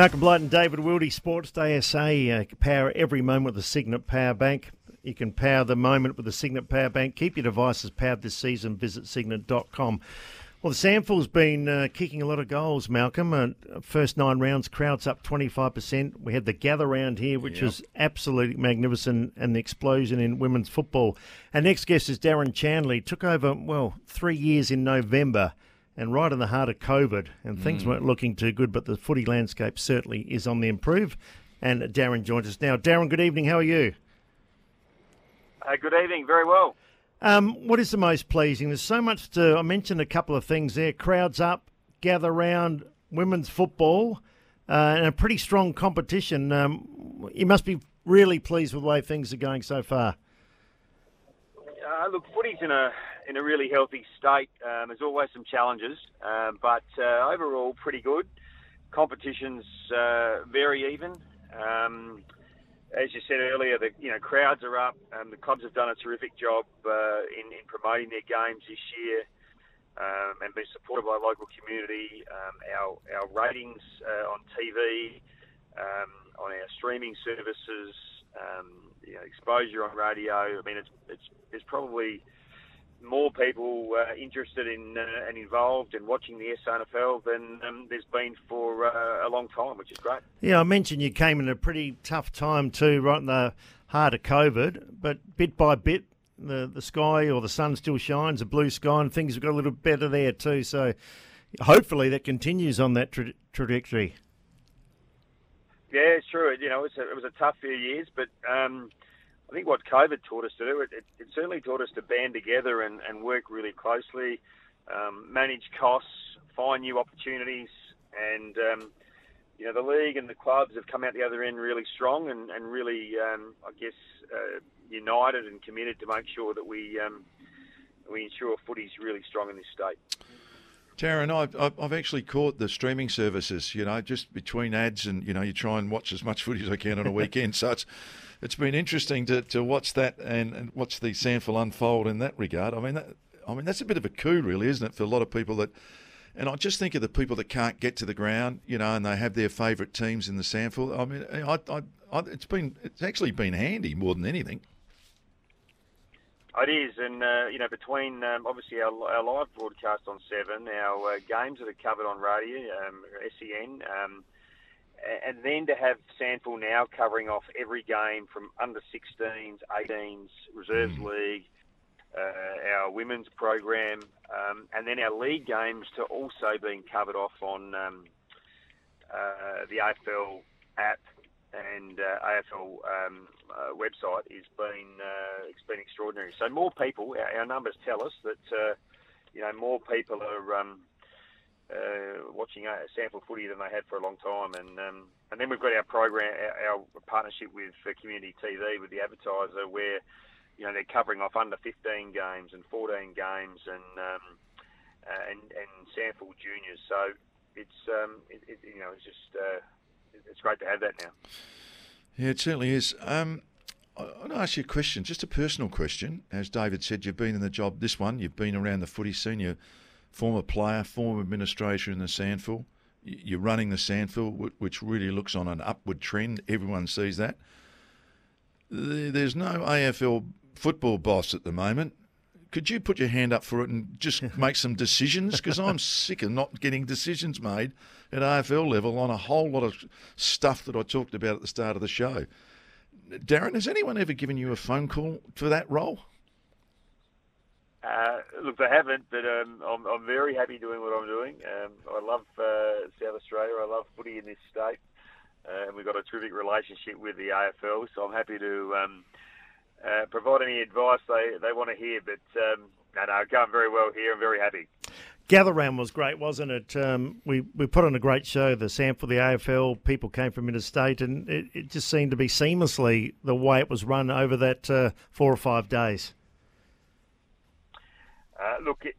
Malcolm Blight and David Wildy, Sports Day SA. Uh, power every moment with the Signet Power Bank. You can power the moment with the Signet Power Bank. Keep your devices powered this season. Visit signet.com. Well, the SANFL's been uh, kicking a lot of goals, Malcolm. Uh, first nine rounds, crowd's up 25%. We had the gather round here, which yep. was absolutely magnificent, and the explosion in women's football. Our next guest is Darren Chandler. Took over, well, three years in November and right in the heart of COVID, and things mm. weren't looking too good, but the footy landscape certainly is on the improve. And Darren joins us now. Darren, good evening. How are you? Uh, good evening. Very well. Um, what is the most pleasing? There's so much to. I mentioned a couple of things there. Crowds up, gather round, women's football, uh, and a pretty strong competition. Um, you must be really pleased with the way things are going so far. Uh, look, footy's in a in a really healthy state. Um, there's always some challenges, um, but uh, overall pretty good. Competitions uh, very even. Um, as you said earlier, the you know crowds are up. Um, the clubs have done a terrific job uh, in, in promoting their games this year. Um, and been supported by local community. Um, our our ratings uh, on TV, on our streaming services, you know, exposure on radio. I mean, it's it's it's probably more people uh, interested in uh, and involved in watching the SANFL than um, there's been for uh, a long time, which is great. Yeah, I mentioned you came in a pretty tough time too, right in the heart of COVID, but bit by bit, the the sky or the sun still shines, a blue sky, and things have got a little better there too. So hopefully that continues on that tra- trajectory. Yeah, it's true. You know, it was a, it was a tough few years, but. Um, I think what COVID taught us to do, it, it, it certainly taught us to band together and, and work really closely, um, manage costs, find new opportunities, and um, you know the league and the clubs have come out the other end really strong and, and really, um, I guess, uh, united and committed to make sure that we um, we ensure footy's really strong in this state. Darren, I've, I've actually caught the streaming services, you know, just between ads and, you know, you try and watch as much footy as I can on a weekend. so it's it's been interesting to, to watch that and, and watch the SANFL unfold in that regard. I mean, that, I mean that's a bit of a coup, really, isn't it, for a lot of people that. And I just think of the people that can't get to the ground, you know, and they have their favourite teams in the SANFL. I mean, I, I, I, it's been it's actually been handy more than anything. It is, and uh, you know, between um, obviously our, our, live broadcast on Seven, our uh, games that are covered on radio, um, SEN. Um, and then to have SANFL now covering off every game from under 16s, 18s, Reserves mm. League, uh, our women's program, um, and then our league games to also being covered off on um, uh, the AFL app and uh, AFL um, uh, website is been uh, it's been extraordinary. So more people, our, our numbers tell us that uh, you know more people are um, uh, watching a SANFL footy than they had for a long time. And um, and then we've got our program, our, our partnership with uh, Community TV with the advertiser, where you know they're covering off under 15 games and 14 games and um, uh, and and SANFL juniors. So it's um, it, it, you know it's just uh, it's great to have that now. Yeah, it certainly is. Um, I want to ask you a question, just a personal question. As David said, you've been in the job, this one, you've been around the footy scene, you former player, former administrator in the SANFL. You're running the SANFL, which really looks on an upward trend. Everyone sees that. There's no AFL football boss at the moment. Could you put your hand up for it and just make some decisions? Because I'm sick of not getting decisions made at AFL level on a whole lot of stuff that I talked about at the start of the show. Darren, has anyone ever given you a phone call for that role? Uh, look, they haven't, but um, I'm, I'm, very happy doing what I'm doing. Um, I love uh, South Australia. I love footy in this state, uh, and we've got a terrific relationship with the AFL. So I'm happy to um, uh, provide any advice they, they want to hear. But um, No, no, going very well here. I'm very happy. Gather Round was great, wasn't it? Um, we we put on a great show. The SANFL, the AFL people came from interstate, and it, it just seemed to be seamlessly the way it was run over that uh, four or five days. Uh, look, it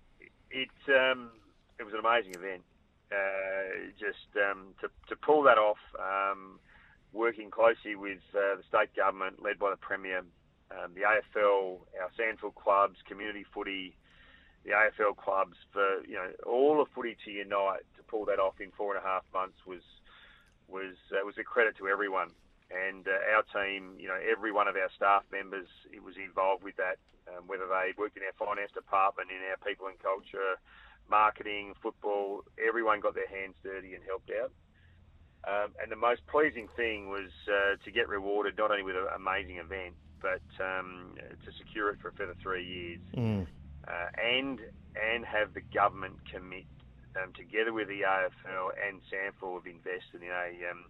it, um, it was an amazing event. Uh, just um, to to pull that off, um, working closely with uh, the state government, led by the premier, um, the AFL, our SANFL clubs, community footy the AFL clubs for you know all of footy to unite to pull that off in four and a half months was was uh, was a credit to everyone. And uh, our team, you know, every one of our staff members it was involved with that, um, whether they worked in our finance department, in our people and culture, marketing, football. Everyone got their hands dirty and helped out. Um, and the most pleasing thing was uh, to get rewarded not only with an amazing event, but um, to secure it for a further three years. Mm uh, and and have the government commit um, together with the AFL and SANFL have invested in a, um,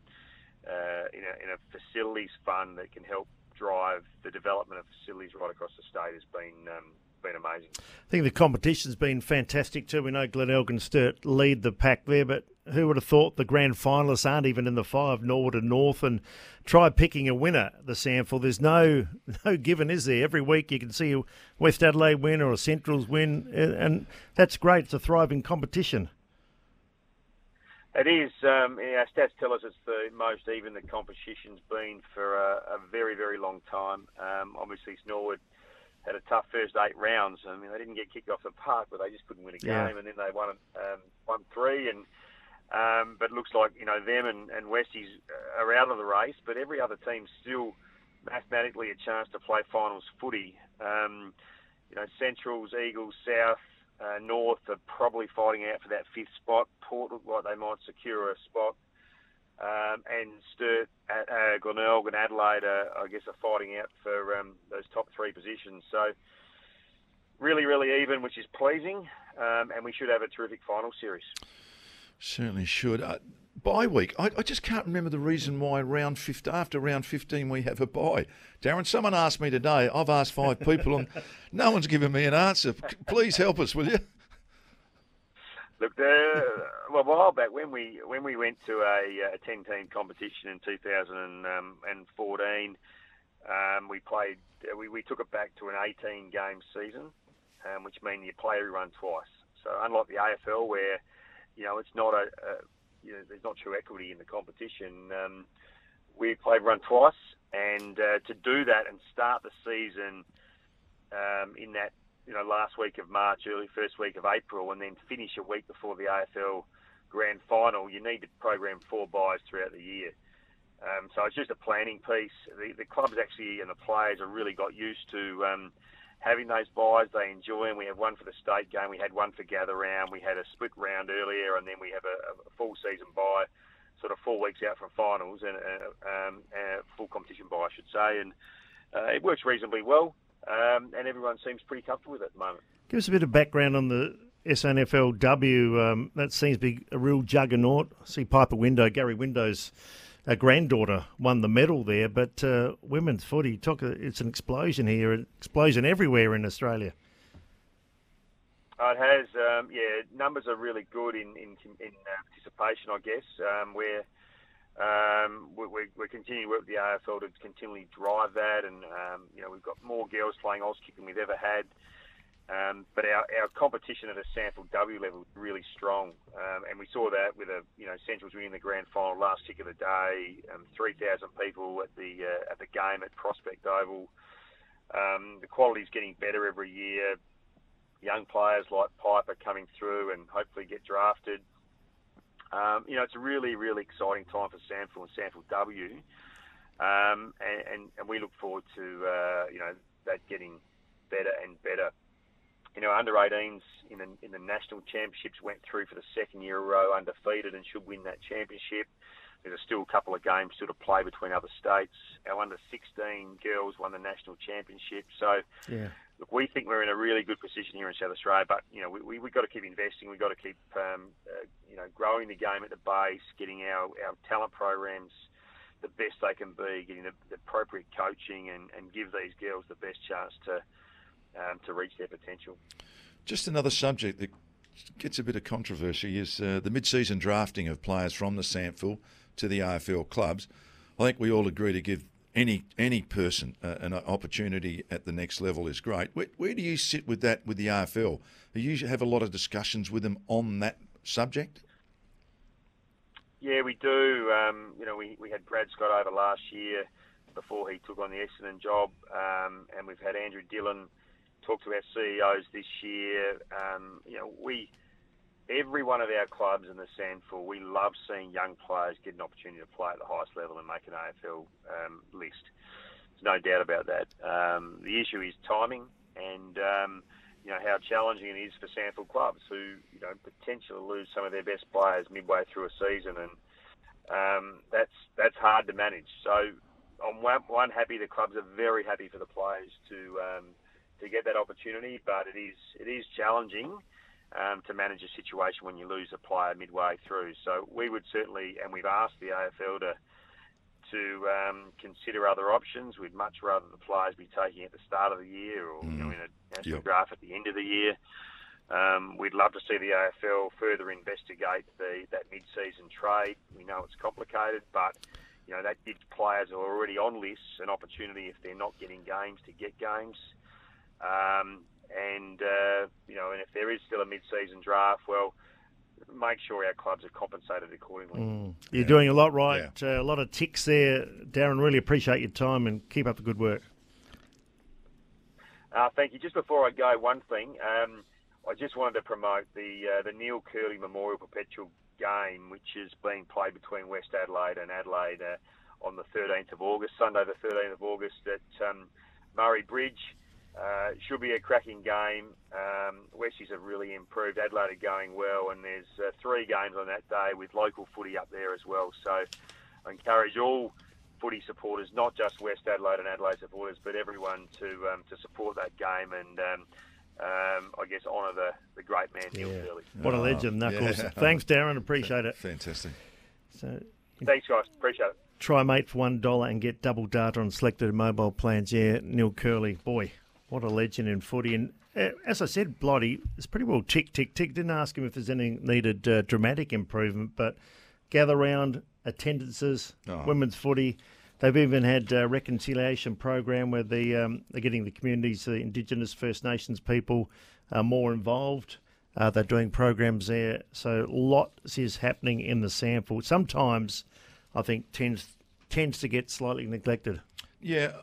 uh, in a in a facilities fund that can help drive the development of facilities right across the state has been um, been amazing. I think the competition's been fantastic too. We know Glenelg and Sturt lead the pack there, but who would have thought the grand finalists aren't even in the five, Norwood and North, and try picking a winner, the SANFL. There's no no given, is there? Every week you can see a West Adelaide win or a Central's win, and that's great. It's a thriving competition. It is. Um, our stats tell us it's the most even the competition's been for a, a very, very long time. Um, obviously, Norwood had a tough first eight rounds. I mean, they didn't get kicked off the park, but they just couldn't win a game, yeah. and then they won um, won three. And um, but it looks like you know them and, and Westies are out of the race, but every other team still mathematically a chance to play finals footy. Um, you know, Centrals, Eagles, South, uh, North are probably fighting out for that fifth spot. Port look like they might secure a spot. Um, and Sturt, uh, Glenelg and Adelaide, are, I guess, are fighting out for um, those top three positions. So really, really even, which is pleasing, um, and we should have a terrific final series. Certainly should. Uh, bye week. I, I, just can't remember the reason why round 15, after round 15 we have a bye. Darren, someone asked me today. I've asked five people and no one's given me an answer. Please help us, will you? Look, the, well, a while back when we when we went to a, a ten team competition in 2014, um, we played. We, we took it back to an 18 game season, um, which means you play everyone twice. So unlike the AFL, where you know it's not a, a you know there's not true equity in the competition. Um, we played run twice, and uh, to do that and start the season um, in that you know, last week of March, early first week of April, and then finish a week before the AFL Grand Final, you need to program four byes throughout the year. Um, so it's just a planning piece. The, the clubs actually and the players have really got used to um, having those byes. They enjoy them. We have one for the state game. We had one for gather round. We had a split round earlier, and then we have a, a full season bye, sort of four weeks out from finals and a, uh, um, a full competition bye, I should say. And uh, it works reasonably well um, and everyone seems pretty comfortable with it at the moment. Give us a bit of background on the SANFLW. Um, that seems to be a real juggernaut. I see Piper Window, Gary Window's a granddaughter won the medal there, but uh, women's footy, talk, it's an explosion here, an explosion everywhere in Australia. Oh, it has, um, yeah. Numbers are really good in in, in uh, participation, I guess. Um, where um, we, we, we're continuing to work with the AFL to continually drive that, and um, you know we've got more girls playing Auskick than we've ever had. Um, but our, our competition at a SANFLW level is really strong, um, and we saw that with a you know Central's winning the grand final last kick of the day, um, 3,000 people at the uh, at the game at Prospect Oval. Um, the quality is getting better every year. Young players like Piper coming through and hopefully get drafted. Um, you know, it's a really, really exciting time for SANFL and SANFLW, um, and, and, and, we look forward to uh, you know that getting better and better. You know, under 18s in the, in the national championships went through for the second year in a row undefeated and should win that championship. There's still a couple of games still to play between other states. Our under 16 girls won the national championship. So, yeah. look, we think we're in a really good position here in South Australia. But you know, we we have got to keep investing. We've got to keep um, uh, you know growing the game at the base, getting our our talent programs the best they can be, getting the, the appropriate coaching, and, and give these girls the best chance to um, to reach their potential. Just another subject that gets a bit of controversy is uh, the mid-season drafting of players from the SANFL to the AFL clubs. I think we all agree to give any any person uh, an opportunity at the next level is great. Where, where, do you sit with that with the AFL? Do you have a lot of discussions with them on that subject? Yeah, we do. Um, you know, we, we had Brad Scott over last year before he took on the Essendon job, um, and we've had Andrew Dillon talk to our CEOs this year. Um, you know, we every one of our clubs in the SANFL, we love seeing young players get an opportunity to play at the highest level and make an AFL um, list. There's no doubt about that. Um, the issue is timing and um, you know how challenging it is for SANFL clubs who you know potentially lose some of their best players midway through a season, and um, that's that's hard to manage. So I'm one, one happy the clubs are very happy for the players to um, to get that opportunity, but it is it is challenging um, to manage a situation when you lose a player midway through. So we would certainly, and we've asked the AFL to to um, consider other options. We'd much rather the players be taking at the start of the year or mm. you know, in a national yep. draft at the end of the year. Um, we'd love to see the AFL further investigate the that mid-season trade. We know it's complicated, but you know that gives players who are already on lists an opportunity if they're not getting games to get games. Um, and uh, you know, and if there is still a mid-season draft, well, make sure our clubs are compensated accordingly. Mm. You're yeah. doing a lot right. Yeah. Uh, a lot of ticks there, Darren. Really appreciate your time and keep up the good work. Uh, thank you. Just before I go, one thing. Um, I just wanted to promote the uh, the Neil Kerley Memorial Perpetual Game, which is being played between West Adelaide and Adelaide uh, on the 13th of August, Sunday the 13th of August at um, Murray Bridge. Uh, should be a cracking game. Um, Westies have really improved. Adelaide are going well, and there's uh, three games on that day with local footy up there as well. So I encourage all footy supporters, not just West Adelaide and Adelaide supporters, but everyone to um, to support that game and. Um, um, I guess honour the, the great man Neil yeah. Kerley. What a legend, Knuckles. Yeah. Thanks, Darren. Appreciate it. Fantastic. So, Thanks, guys. Appreciate it. Try mate for one dollar and get double data on selected mobile plans. Yeah, Neil Kerley. Boy, what a legend in footy. And uh, as I said, Blighty, is pretty well tick, tick, tick. Didn't ask him if there's any needed uh, dramatic improvement, but gather round, attendances, oh. women's footy. They've even had a reconciliation program where they, um, they're getting the communities, the Indigenous First Nations people, uh, more involved. Uh, they're doing programs there. So lots is happening in the SANFL. Sometimes I think tends tends to get slightly neglected. Yeah,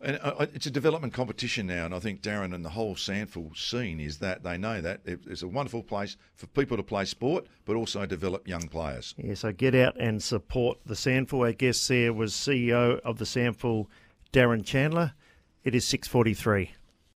and uh, it's a development competition now, and I think Darren and the whole SANFL scene is that they know that it's a wonderful place for people to play sport, but also develop young players. Yeah, so get out and support the SANFL. Our guest there was CEO of the SANFL, Darren Chandler. It is six forty-three.